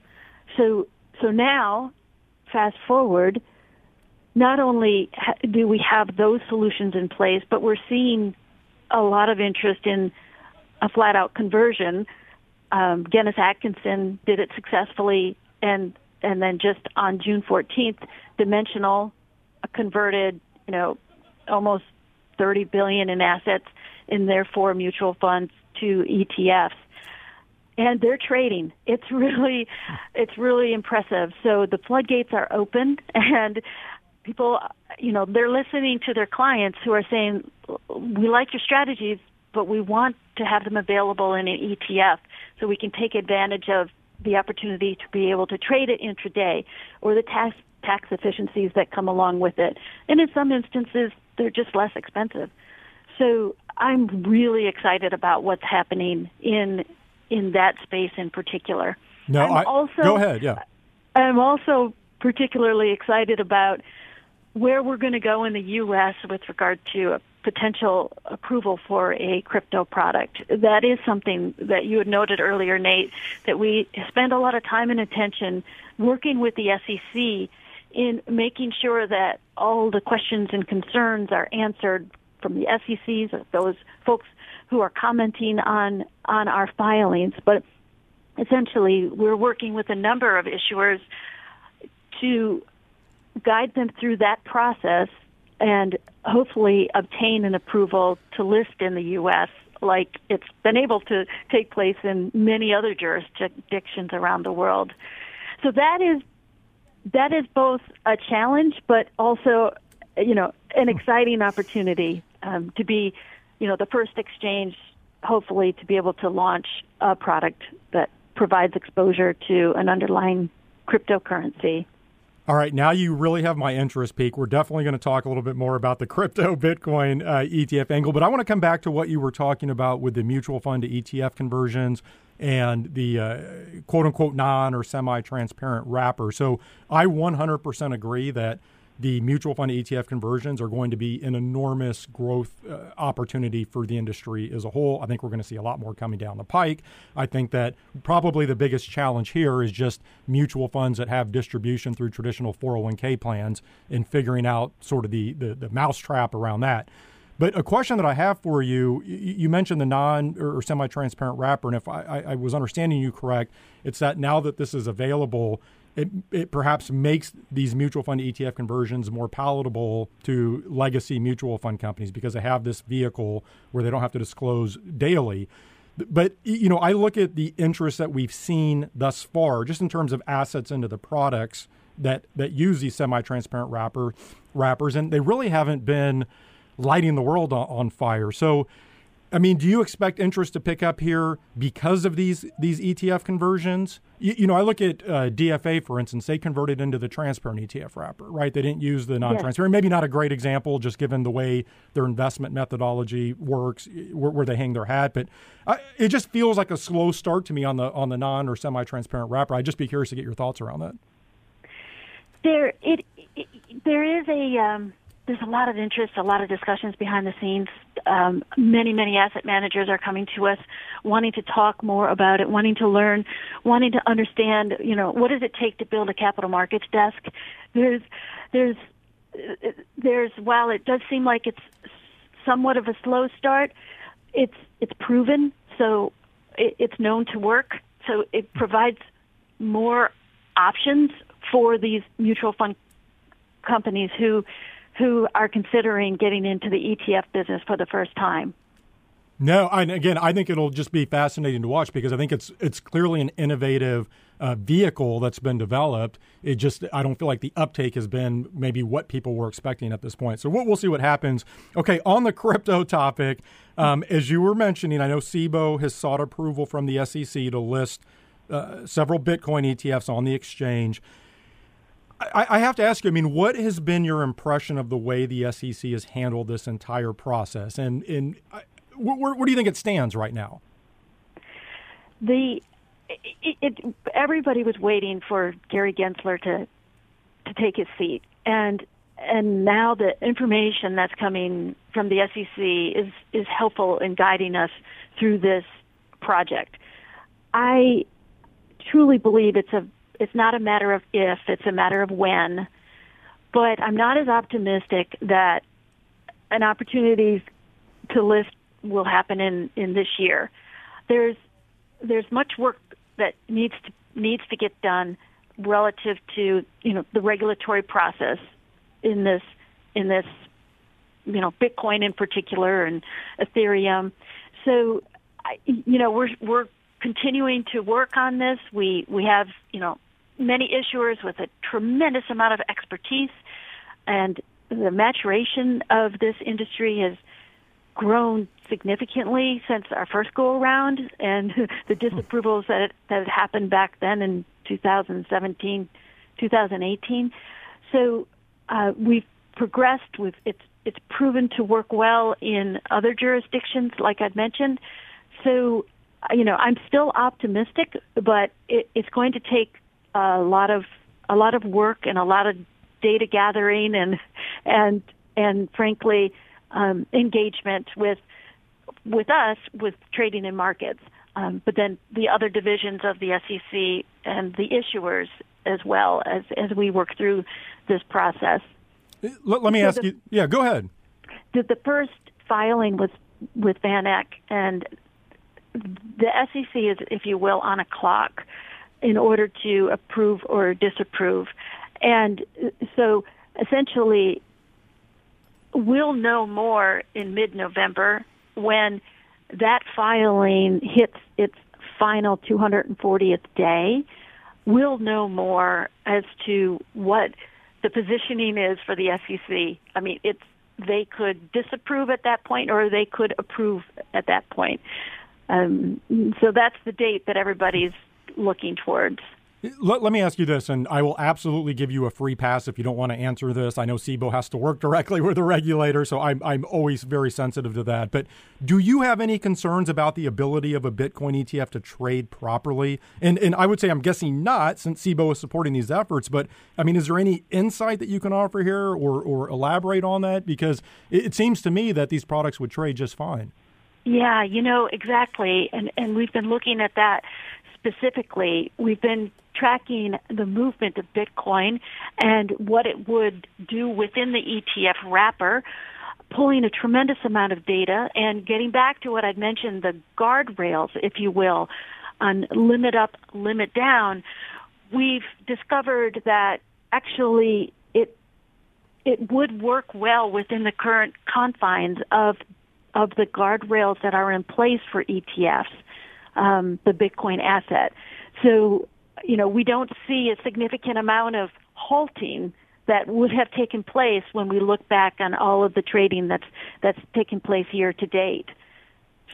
So, so now, fast forward, not only do we have those solutions in place, but we're seeing a lot of interest in a flat out conversion. Um, Guinness Atkinson did it successfully, and and then just on June 14th, Dimensional converted, you know, almost 30 billion in assets in their four mutual funds to ETFs. And they're trading. It's really, it's really impressive. So the floodgates are open, and people, you know, they're listening to their clients who are saying, "We like your strategies, but we want to have them available in an ETF so we can take advantage of the opportunity to be able to trade it intraday or the tax tax efficiencies that come along with it. And in some instances, they're just less expensive. So I'm really excited about what's happening in in that space in particular. No, I'm I, also go ahead. Yeah, I'm also particularly excited about where we're going to go in the U.S. with regard to a potential approval for a crypto product. That is something that you had noted earlier, Nate, that we spend a lot of time and attention working with the SEC in making sure that all the questions and concerns are answered from the SECs, those folks who are commenting on on our filings. But essentially, we're working with a number of issuers to guide them through that process and hopefully obtain an approval to list in the U.S. like it's been able to take place in many other jurisdictions around the world. So that is that is both a challenge, but also, you know, an exciting opportunity um, to be, you know, the first exchange, hopefully, to be able to launch a product that provides exposure to an underlying cryptocurrency. All right, now you really have my interest peak. We're definitely going to talk a little bit more about the crypto Bitcoin uh, ETF angle, but I want to come back to what you were talking about with the mutual fund to ETF conversions and the uh, quote unquote non or semi transparent wrapper. So I 100% agree that the mutual fund ETF conversions are going to be an enormous growth uh, opportunity for the industry as a whole. I think we're going to see a lot more coming down the pike. I think that probably the biggest challenge here is just mutual funds that have distribution through traditional 401k plans and figuring out sort of the, the, the mousetrap around that. But a question that I have for you, you mentioned the non or semi-transparent wrapper, and if I, I, was understanding you correct, it's that now that this is available, it, it perhaps makes these mutual fund ETF conversions more palatable to legacy mutual fund companies because they have this vehicle where they don't have to disclose daily. But you know, I look at the interest that we've seen thus far, just in terms of assets into the products that that use these semi-transparent wrapper wrappers, and they really haven't been lighting the world on, on fire. So I mean, do you expect interest to pick up here because of these these ETF conversions? You, you know, I look at uh, DFA, for instance. They converted into the transparent ETF wrapper, right? They didn't use the non-transparent. Yes. Maybe not a great example, just given the way their investment methodology works, where, where they hang their hat. But I, it just feels like a slow start to me on the on the non or semi-transparent wrapper. I'd just be curious to get your thoughts around that. There, it, it there is a. Um there's a lot of interest, a lot of discussions behind the scenes. Um, many, many asset managers are coming to us, wanting to talk more about it, wanting to learn, wanting to understand. You know, what does it take to build a capital markets desk? There's, there's, there's. While it does seem like it's somewhat of a slow start, it's it's proven. So it, it's known to work. So it provides more options for these mutual fund companies who who are considering getting into the ETF business for the first time. No, and again, I think it'll just be fascinating to watch because I think it's it's clearly an innovative uh, vehicle that's been developed. It just I don't feel like the uptake has been maybe what people were expecting at this point. So we'll, we'll see what happens. Okay, on the crypto topic, um, as you were mentioning, I know Cboe has sought approval from the SEC to list uh, several Bitcoin ETFs on the exchange. I, I, have to ask you. I mean, what has been your impression of the way the SEC has handled this entire process, and in uh, where, where, do you think it stands right now? The it, it, everybody was waiting for Gary Gensler to to take his seat, and and now the information that's coming from the SEC is is helpful in guiding us through this project. I truly believe it's a it's not a matter of if, it's a matter of when. But I'm not as optimistic that an opportunity to list will happen in, in this year. There's there's much work that needs to needs to get done relative to you know the regulatory process in this in this you know Bitcoin in particular and Ethereum. So you know we're we're continuing to work on this. We we have you know many issuers with a tremendous amount of expertise, and the maturation of this industry has grown significantly since our first go around, and the disapprovals that that had happened back then in 2017, 2018. So uh, we've progressed. We've it's it's proven to work well in other jurisdictions, like I'd mentioned. So you know, I'm still optimistic, but it, it's going to take a lot of a lot of work and a lot of data gathering and and and frankly um, engagement with with us with trading and markets. Um, but then the other divisions of the SEC and the issuers as well as as we work through this process. Let, let me so ask the, you. Yeah, go ahead. The, the first filing was with Van Eck, and the SEC is, if you will, on a clock in order to approve or disapprove. And so essentially, we'll know more in mid November when that filing hits its final 240th day. We'll know more as to what the positioning is for the SEC. I mean, it's they could disapprove at that point or they could approve at that point. Um, so that's the date that everybody's looking towards. Let, let, me ask you this, and I will absolutely give you a free pass if you don't want to answer this. I know Cboe has to work directly with the regulator, so I'm, I'm always very sensitive to that. But do you have any concerns about the ability of a Bitcoin ETF to trade properly? And, and I would say I'm guessing not, since Cboe is supporting these efforts. But I mean, is there any insight that you can offer here or, or elaborate on that? Because it, it seems to me that these products would trade just fine. Yeah, you know, exactly. And, and we've been looking at that specifically. We've been tracking the movement of Bitcoin and what it would do within the ETF wrapper, pulling a tremendous amount of data and getting back to what I'd mentioned, the guardrails, if you will, on limit up, limit down. We've discovered that actually it it would work well within the current confines of of the guardrails that are in place for ETFs, um, the Bitcoin asset. So you know, we don't see a significant amount of halting that would have taken place when we look back on all of the trading that's that's taken place year to date.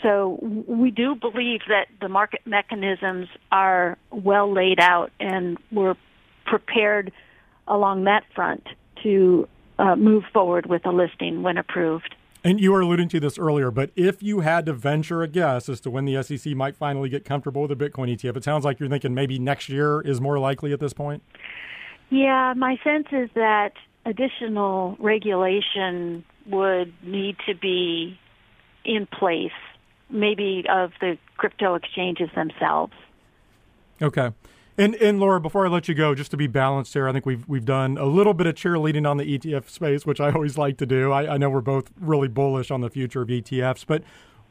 So we do believe that the market mechanisms are well laid out, and we're prepared along that front to uh, move forward with a listing when approved. And you were alluding to this earlier, but if you had to venture a guess as to when the SEC might finally get comfortable with a Bitcoin ETF, it sounds like you're thinking maybe next year is more likely at this point. Yeah, my sense is that additional regulation would need to be in place, maybe of the crypto exchanges themselves. Okay. And and Laura, before I let you go, just to be balanced here, I think we've we've done a little bit of cheerleading on the ETF space, which I always like to do. I, I know we're both really bullish on the future of ETFs, but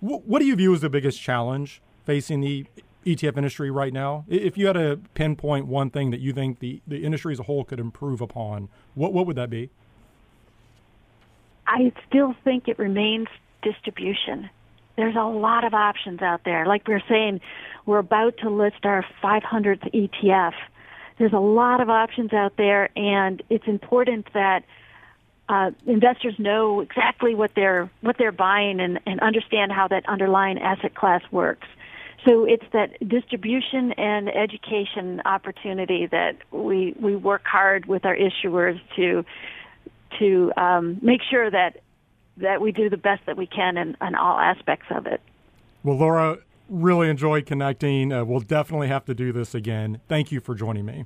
w- what do you view as the biggest challenge facing the ETF industry right now? If you had to pinpoint one thing that you think the, the industry as a whole could improve upon, what what would that be? I still think it remains distribution. There's a lot of options out there. Like we're saying, we're about to list our 500th ETF. There's a lot of options out there, and it's important that uh, investors know exactly what they're what they're buying and, and understand how that underlying asset class works. So it's that distribution and education opportunity that we we work hard with our issuers to to um, make sure that that we do the best that we can in, in all aspects of it. Well, Laura, really enjoyed connecting. Uh, we'll definitely have to do this again. Thank you for joining me.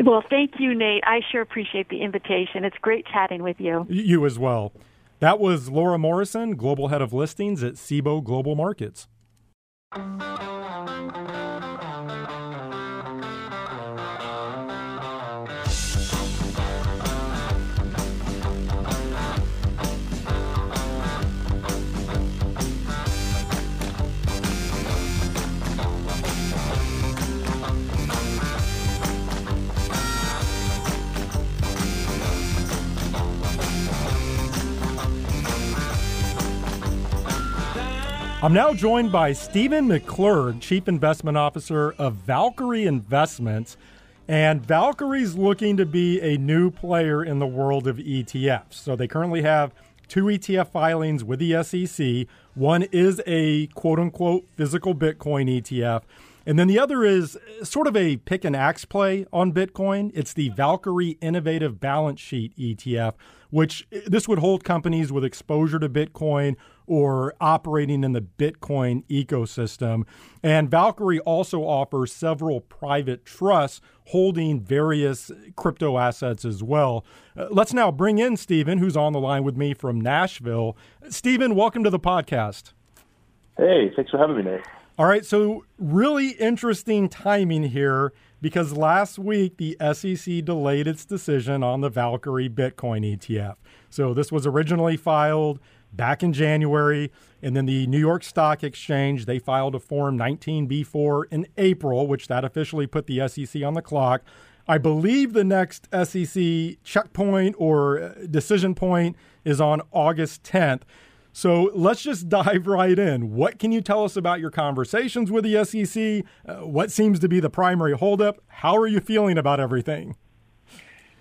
Well, thank you, Nate. I sure appreciate the invitation. It's great chatting with you. You as well. That was Laura Morrison, Global Head of Listings at Cboe Global Markets. I'm now joined by Steven McClurg, Chief Investment Officer of Valkyrie Investments. And Valkyrie's looking to be a new player in the world of ETFs. So they currently have two ETF filings with the SEC. One is a quote unquote physical Bitcoin ETF. And then the other is sort of a pick and axe play on Bitcoin. It's the Valkyrie Innovative Balance Sheet ETF, which this would hold companies with exposure to Bitcoin or operating in the Bitcoin ecosystem. And Valkyrie also offers several private trusts holding various crypto assets as well. Uh, let's now bring in Steven, who's on the line with me from Nashville. Steven, welcome to the podcast. Hey, thanks for having me, Nate. All right, so really interesting timing here because last week the SEC delayed its decision on the Valkyrie Bitcoin ETF. So this was originally filed back in January, and then the New York Stock Exchange they filed a Form 19B4 in April, which that officially put the SEC on the clock. I believe the next SEC checkpoint or uh, decision point is on August 10th. So let's just dive right in. What can you tell us about your conversations with the SEC? Uh, what seems to be the primary holdup? How are you feeling about everything?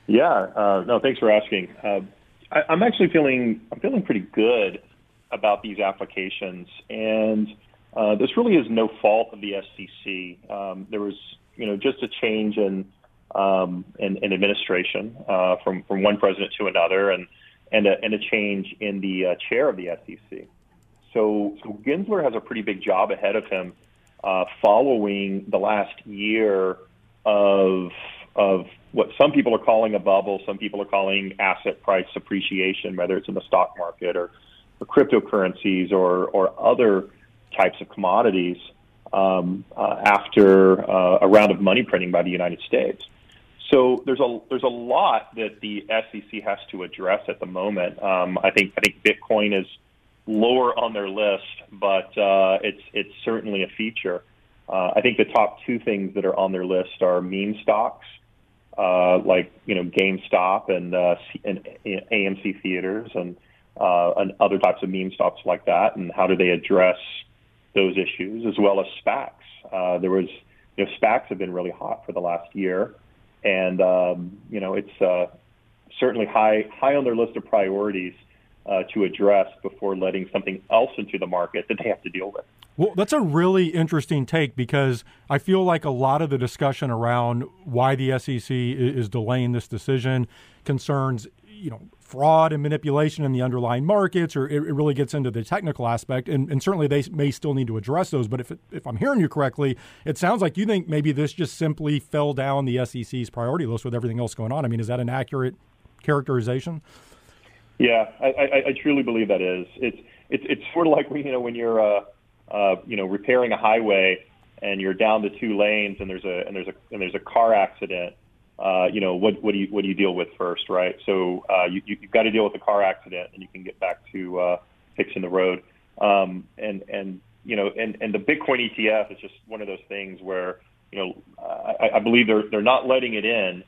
Yeah, uh, no, thanks for asking. Uh, I, I'm actually feeling I'm feeling pretty good about these applications, and uh, this really is no fault of the SEC. Um, there was you know just a change in um, in, in administration uh, from from one president to another, and and a, and a change in the uh, chair of the SEC. So, so Gensler has a pretty big job ahead of him, uh, following the last year of of what some people are calling a bubble, some people are calling asset price appreciation, whether it's in the stock market or, or cryptocurrencies or or other types of commodities. Um, uh, after uh, a round of money printing by the United States. So there's a there's a lot that the SEC has to address at the moment. Um, I think I think Bitcoin is lower on their list, but uh, it's it's certainly a feature. Uh, I think the top two things that are on their list are meme stocks, uh, like you know GameStop and, uh, and AMC theaters and uh, and other types of meme stocks like that, and how do they address those issues as well as SPACs. Uh, there was you know SPACs have been really hot for the last year and um, you know it's uh, certainly high high on their list of priorities uh, to address before letting something else into the market that they have to deal with. Well, that's a really interesting take because I feel like a lot of the discussion around why the SEC is delaying this decision concerns you know fraud and manipulation in the underlying markets, or it, it really gets into the technical aspect. And, and, certainly they may still need to address those. But if, it, if I'm hearing you correctly, it sounds like you think maybe this just simply fell down the SEC's priority list with everything else going on. I mean, is that an accurate characterization? Yeah, I, I, I truly believe that is. It's it's it's sort of like you know when you're uh, uh, you know repairing a highway and you're down to two lanes and there's a and there's a and there's a car accident uh, you know, what, what do you what do you deal with first, right? So uh, you, you've got to deal with the car accident, and you can get back to uh, fixing the road. Um, and and you know, and, and the Bitcoin ETF is just one of those things where you know I, I believe they're they're not letting it in,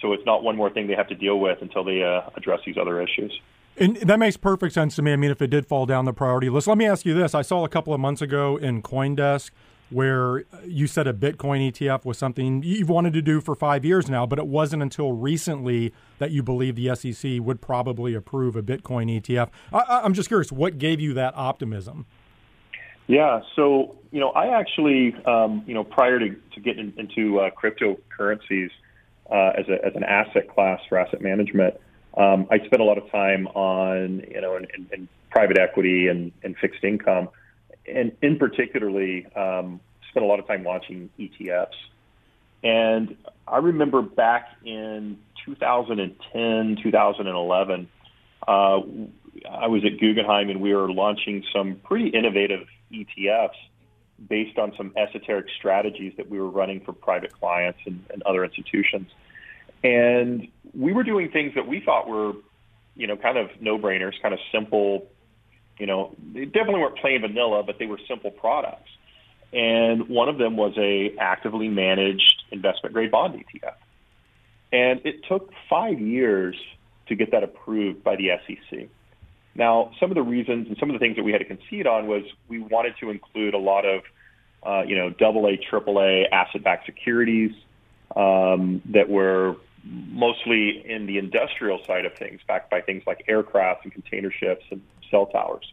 so it's not one more thing they have to deal with until they uh, address these other issues. And that makes perfect sense to me. I mean, if it did fall down the priority list, let me ask you this: I saw a couple of months ago in CoinDesk where you said a Bitcoin ETF was something you've wanted to do for five years now, but it wasn't until recently that you believe the SEC would probably approve a Bitcoin ETF. I, am just curious, what gave you that optimism? Yeah, so you know, I actually, um, you know, prior to, to getting into uh, cryptocurrencies uh, as, a, as an asset class for asset management, um, I spent a lot of time on, you know, in, in private equity and, and fixed income and in particularly um, spent a lot of time launching ETFs. And I remember back in 2010, 2011, uh, I was at Guggenheim and we were launching some pretty innovative ETFs based on some esoteric strategies that we were running for private clients and, and other institutions. And we were doing things that we thought were, you know, kind of no-brainers, kind of simple you know, they definitely weren't plain vanilla, but they were simple products. And one of them was a actively managed investment grade bond ETF. And it took five years to get that approved by the SEC. Now, some of the reasons and some of the things that we had to concede on was we wanted to include a lot of, uh, you know, double A, triple A asset-backed securities um, that were mostly in the industrial side of things, backed by things like aircraft and container ships and cell towers.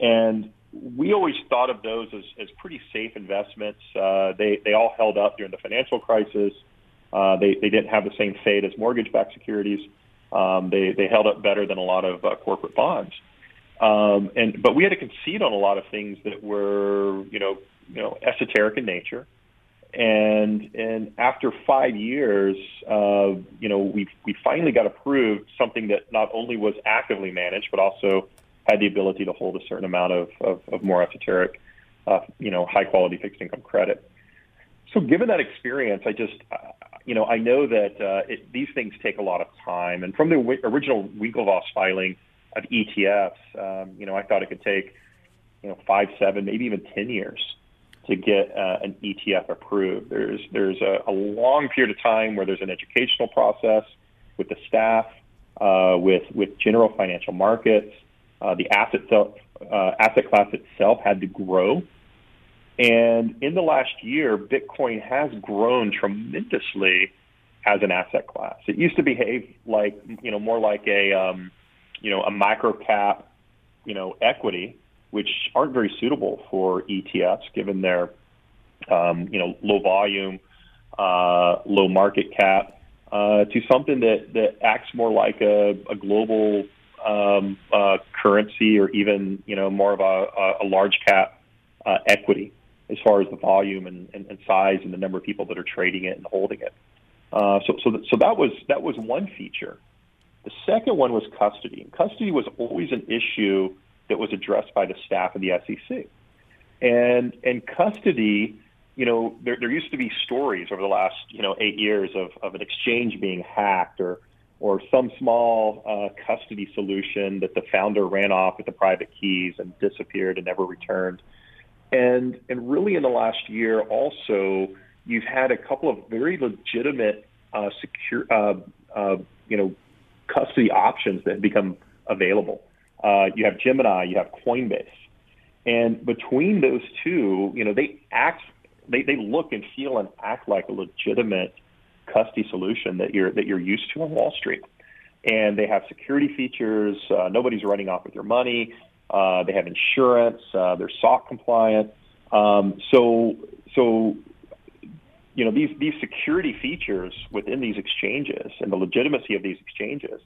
And we always thought of those as, as pretty safe investments. Uh, they, they all held up during the financial crisis. Uh, they, they didn't have the same fate as mortgage-backed securities. Um, they, they held up better than a lot of uh, corporate bonds. Um, and but we had to concede on a lot of things that were you know you know esoteric in nature. And and after five years, uh, you know we we finally got approved something that not only was actively managed but also had the ability to hold a certain amount of, of, of more esoteric, uh, you know, high quality fixed income credit. So given that experience, I just, uh, you know, I know that uh, it, these things take a lot of time. And from the original Winklevoss filing of ETFs, um, you know, I thought it could take, you know, five, seven, maybe even 10 years to get uh, an ETF approved. There's, there's a, a long period of time where there's an educational process with the staff, uh, with, with general financial markets, uh, the asset, self, uh, asset class itself had to grow. And in the last year, Bitcoin has grown tremendously as an asset class. It used to behave like, you know, more like a, um, you know, a micro cap, you know, equity, which aren't very suitable for ETFs given their, um, you know, low volume, uh, low market cap, uh, to something that, that acts more like a, a global um, uh, currency or even you know more of a, a large cap uh, equity as far as the volume and, and, and, size and the number of people that are trading it and holding it. Uh, so so, th- so that was that was one feature. The second one was custody. Custody was always an issue that was addressed by the staff of the SEC. And and custody, you know, there, there used to be stories over the last you know eight years of, of an exchange being hacked or or some small uh, custody solution that the founder ran off with the private keys and disappeared and never returned. And and really in the last year also you've had a couple of very legitimate uh, secure uh, uh, you know custody options that have become available. Uh, you have Gemini, you have Coinbase, and between those two, you know, they act, they, they look and feel and act like a legitimate custody solution that you're that you're used to on Wall Street. And they have security features. Uh, nobody's running off with your money. Uh, they have insurance. Uh, they're SOC compliant. Um, so so you know these these security features within these exchanges and the legitimacy of these exchanges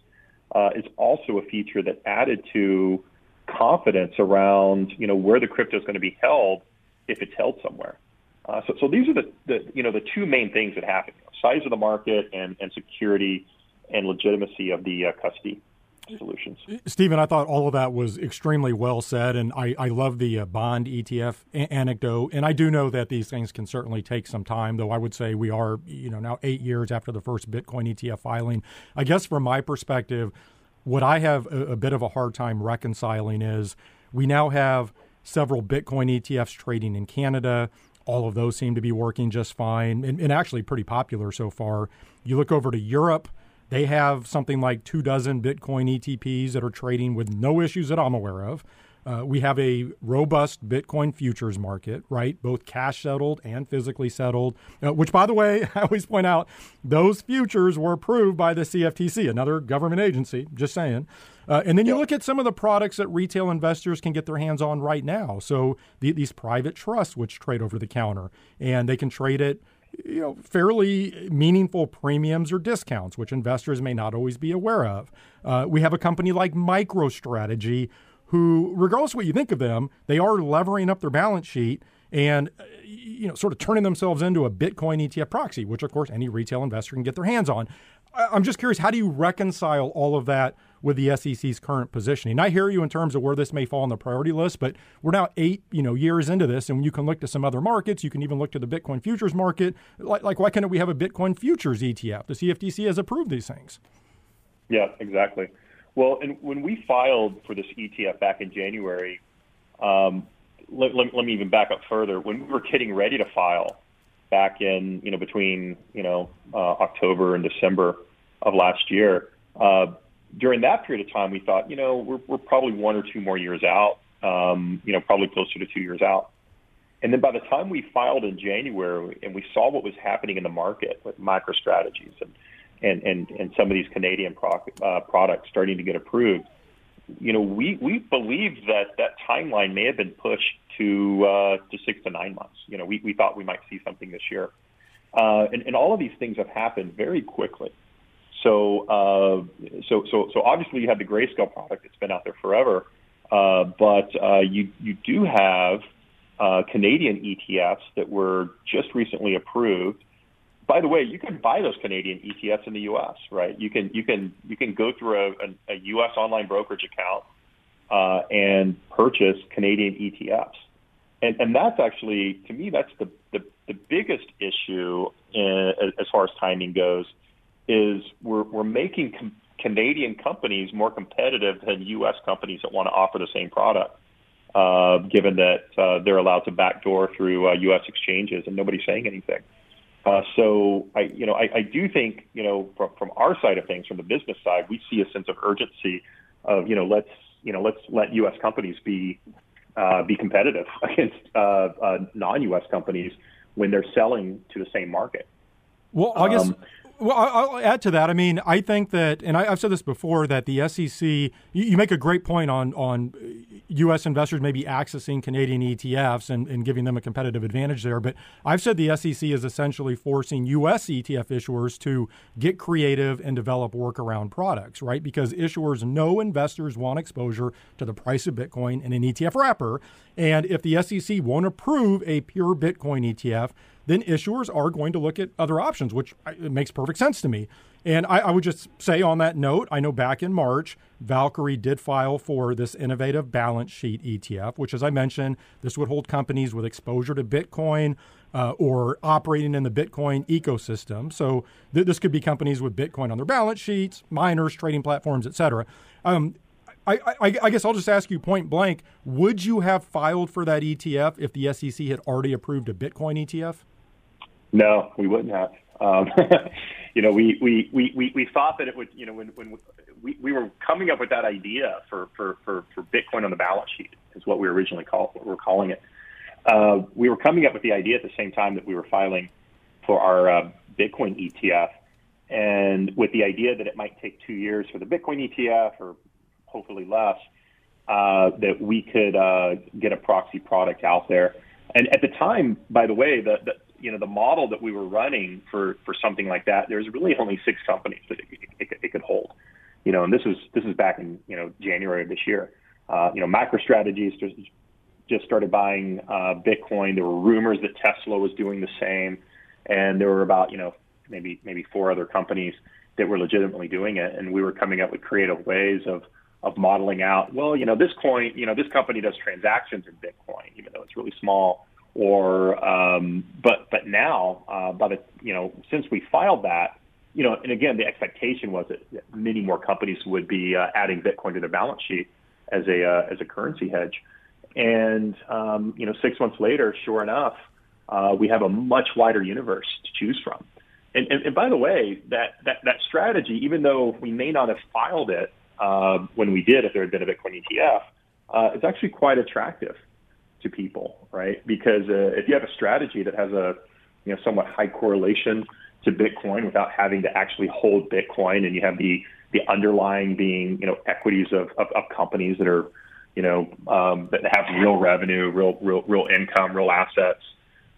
uh, is also a feature that added to confidence around you know where the crypto is going to be held if it's held somewhere. Uh, so, so these are the, the you know the two main things that happen: size of the market and, and security and legitimacy of the uh, custody solutions. Steven, I thought all of that was extremely well said, and I, I love the uh, bond ETF a- anecdote. And I do know that these things can certainly take some time, though I would say we are, you know, now eight years after the first Bitcoin ETF filing. I guess from my perspective, what I have a bit of a hard time reconciling is we now have several Bitcoin ETFs trading in Canada. All of those seem to be working just fine and, and actually pretty popular so far. You look over to Europe they have something like two dozen Bitcoin ETPs that are trading with no issues that I'm aware of. Uh, we have a robust Bitcoin futures market, right? Both cash settled and physically settled, uh, which, by the way, I always point out those futures were approved by the CFTC, another government agency, just saying. Uh, and then you look at some of the products that retail investors can get their hands on right now. So the, these private trusts, which trade over the counter, and they can trade it you know, fairly meaningful premiums or discounts, which investors may not always be aware of. Uh, we have a company like MicroStrategy, who, regardless of what you think of them, they are levering up their balance sheet and uh, you know, sort of turning themselves into a Bitcoin ETF proxy, which of course any retail investor can get their hands on. I'm just curious, how do you reconcile all of that with the SEC's current positioning? I hear you in terms of where this may fall on the priority list, but we're now eight, you know, years into this, and you can look to some other markets. You can even look to the Bitcoin futures market. Like, like why can't we have a Bitcoin futures ETF? The CFTC has approved these things. Yeah, exactly. Well, and when we filed for this ETF back in January, um, let, let, let me even back up further. When we were getting ready to file, back in, you know, between, you know, uh, October and December of last year. Uh, during that period of time, we thought, you know, we're, we're probably one or two more years out, um, you know, probably closer to two years out. And then by the time we filed in January and we saw what was happening in the market with MicroStrategies and, and, and, and some of these Canadian pro- uh, products starting to get approved, you know, we, we believed that that timeline may have been pushed to uh, to six to nine months. You know, we, we thought we might see something this year, uh, and, and all of these things have happened very quickly. So, uh, so, so, so obviously you have the grayscale product that's been out there forever, uh, but uh, you you do have uh, Canadian ETFs that were just recently approved. By the way, you can buy those Canadian ETFs in the U.S. Right? You can you can you can go through a, a, a U.S. online brokerage account uh, and purchase Canadian ETFs. And, and that's actually, to me, that's the, the, the biggest issue in, as far as timing goes, is we're, we're making com- Canadian companies more competitive than U.S. companies that want to offer the same product, uh, given that uh, they're allowed to backdoor through uh, U.S. exchanges and nobody's saying anything. Uh, so I, you know, I, I do think, you know, from, from our side of things, from the business side, we see a sense of urgency of, you know, let's you know, let's let U.S. companies be uh, be competitive against uh, uh, non-U.S. companies when they're selling to the same market. Well, I guess um, Well, I'll add to that. I mean, I think that, and I, have said this before, that the SEC. You, make a great point on on U.S. investors maybe accessing Canadian ETFs and, and giving them a competitive advantage there. But I've said the SEC is essentially forcing U.S. ETF issuers to get creative and develop workaround products, right? Because issuers know investors want exposure to the price of Bitcoin in an ETF wrapper, and if the SEC won't approve a pure Bitcoin ETF then issuers are going to look at other options, which makes perfect sense to me. And I, I, would just say on that note, I know back in March, Valkyrie did file for this innovative balance sheet ETF, which, as I mentioned, this would hold companies with exposure to Bitcoin uh, or operating in the Bitcoin ecosystem. So th- this could be companies with Bitcoin on their balance sheets, miners, trading platforms, et cetera. Um, I, I, I, guess I'll just ask you point blank: Would you have filed for that ETF if the SEC had already approved a Bitcoin ETF? No, we wouldn't have. Um, you know, we, we, we, we thought that it would, you know, when, when we, we were coming up with that idea for, for, for, for Bitcoin on the balance sheet is what we originally called, what we were calling it. Uh, we were coming up with the idea at the same time that we were filing for our uh, Bitcoin ETF and with the idea that it might take two years for the Bitcoin ETF or hopefully less, uh, that we could uh, get a proxy product out there. And at the time, by the way, the, the, you know the model that we were running for for something like that, there's really only six companies that it, it, it could hold. You know, and this was this is back in you know January of this year. Uh, you know, MicroStrategies just just started buying uh, Bitcoin. There were rumors that Tesla was doing the same, and there were about you know maybe maybe four other companies that were legitimately doing it, and we were coming up with creative ways of of modeling out. Well, you know, this coin, you know, this company does transactions in Bitcoin, even though it's really small or um, but but now uh, by the you know since we filed that you know and again the expectation was that many more companies would be uh, adding Bitcoin to their balance sheet as a uh, as a currency hedge. And um, you know six months later sure enough uh, we have a much wider universe to choose from. And, and, and by the way that, that that strategy even though we may not have filed it uh, when we did if there had been a Bitcoin ETF uh, it's actually quite attractive to people, right? Because uh, if you have a strategy that has a you know somewhat high correlation to Bitcoin without having to actually hold Bitcoin, and you have the the underlying being you know equities of of, of companies that are you know um, that have real revenue, real real real income, real assets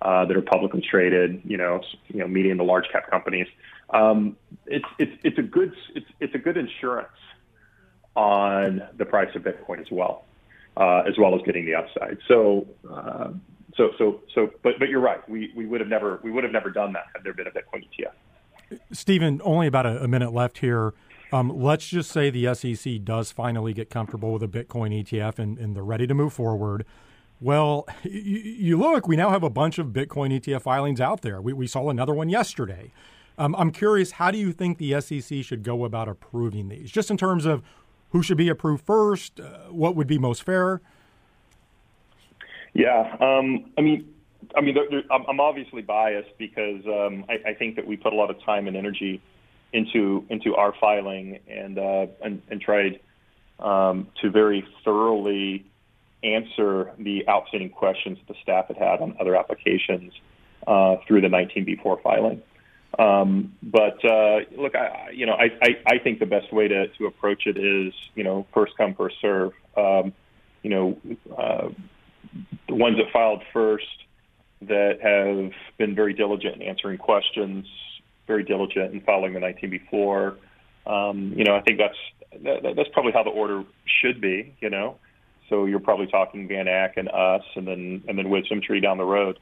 uh, that are publicly traded, you know you know medium to large cap companies. Um, it's it's it's a good it's it's a good insurance on the price of Bitcoin as well uh, as well as getting the upside. So, uh, so, so, so, but, but you're right. We, we would have never, we would have never done that had there been a Bitcoin ETF. Steven, only about a, a minute left here. Um, let's just say the SEC does finally get comfortable with a Bitcoin ETF and, and they're ready to move forward. Well, you, you, look, we now have a bunch of Bitcoin ETF filings out there. We, we saw another one yesterday. Um, I'm curious, how do you think the SEC should go about approving these? Just in terms of who should be approved first? Uh, what would be most fair? Yeah, um, I mean, I mean, I'm obviously biased because um, I, I, think that we put a lot of time and energy into into our filing and uh, and, and, tried um, to very thoroughly answer the outstanding questions that the staff had had on other applications uh, through the 19B4 filing. Um, but uh, look, I, you know, I, I, I think the best way to, to approach it is, you know, first come, first serve. Um, you know, uh, the ones that filed first that have been very diligent in answering questions, very diligent in following the 19B4. Um, you know, I think that's that, that's probably how the order should be. You know, so you're probably talking Van Eck and us, and then and then WisdomTree down the road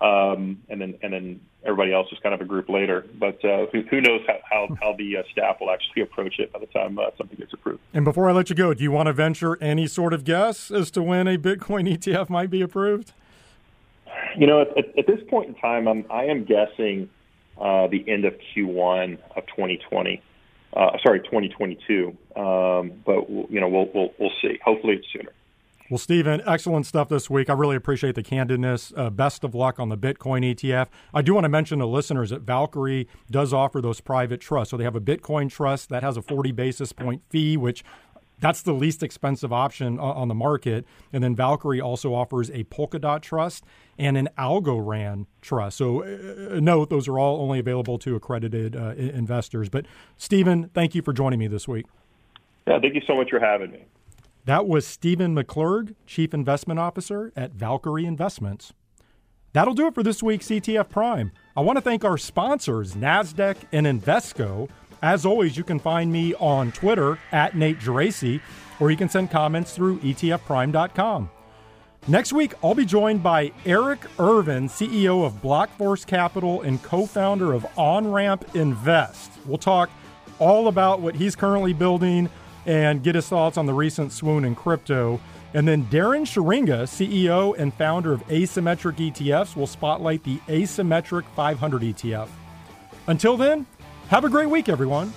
um, and then and then everybody else is kind of a group later. But uh, who, who knows how, how, how the uh, staff will actually approach it by the time uh, something gets approved. And before I let you go, do you want to venture any sort of guess as to when a Bitcoin ETF might be approved? You know, at, at this point in time, I'm, I am guessing uh, the end of Q1 of 2020. Uh, sorry, 2022. Um, but you know, we'll, we'll we'll see. Hopefully, it's sooner. Well, Steven, excellent stuff this week. I really appreciate the candidness. Uh, best of luck on the Bitcoin ETF. I do want to mention to listeners that Valkyrie does offer those private trusts. So they have a Bitcoin trust that has a 40 basis point fee, which That's the least expensive option on the market. And then Valkyrie also offers a Polkadot trust and an Algorand trust. So uh, note those are all only available to accredited uh, investors. But Steven, thank you for joining me this week. Yeah, thank you so much for having me. That was Steven McClurg, Chief Investment Officer at Valkyrie Investments. That'll do it for this week's ETF Prime. I want to thank our sponsors, NASDAQ and Invesco. As always, you can find me on Twitter at Nate Geraci, or you can send comments through etfprime.com. Next week, I'll be joined by Eric Ervin, CEO of Blockforce Capital and co founder of OnRamp Invest. We'll talk all about what he's currently building and get his thoughts on the recent swoon in crypto. And then Darren Schuringa, CEO and founder of Asymmetric ETFs, will spotlight the Asymmetric 500 ETF. Until then, have a great week, everyone.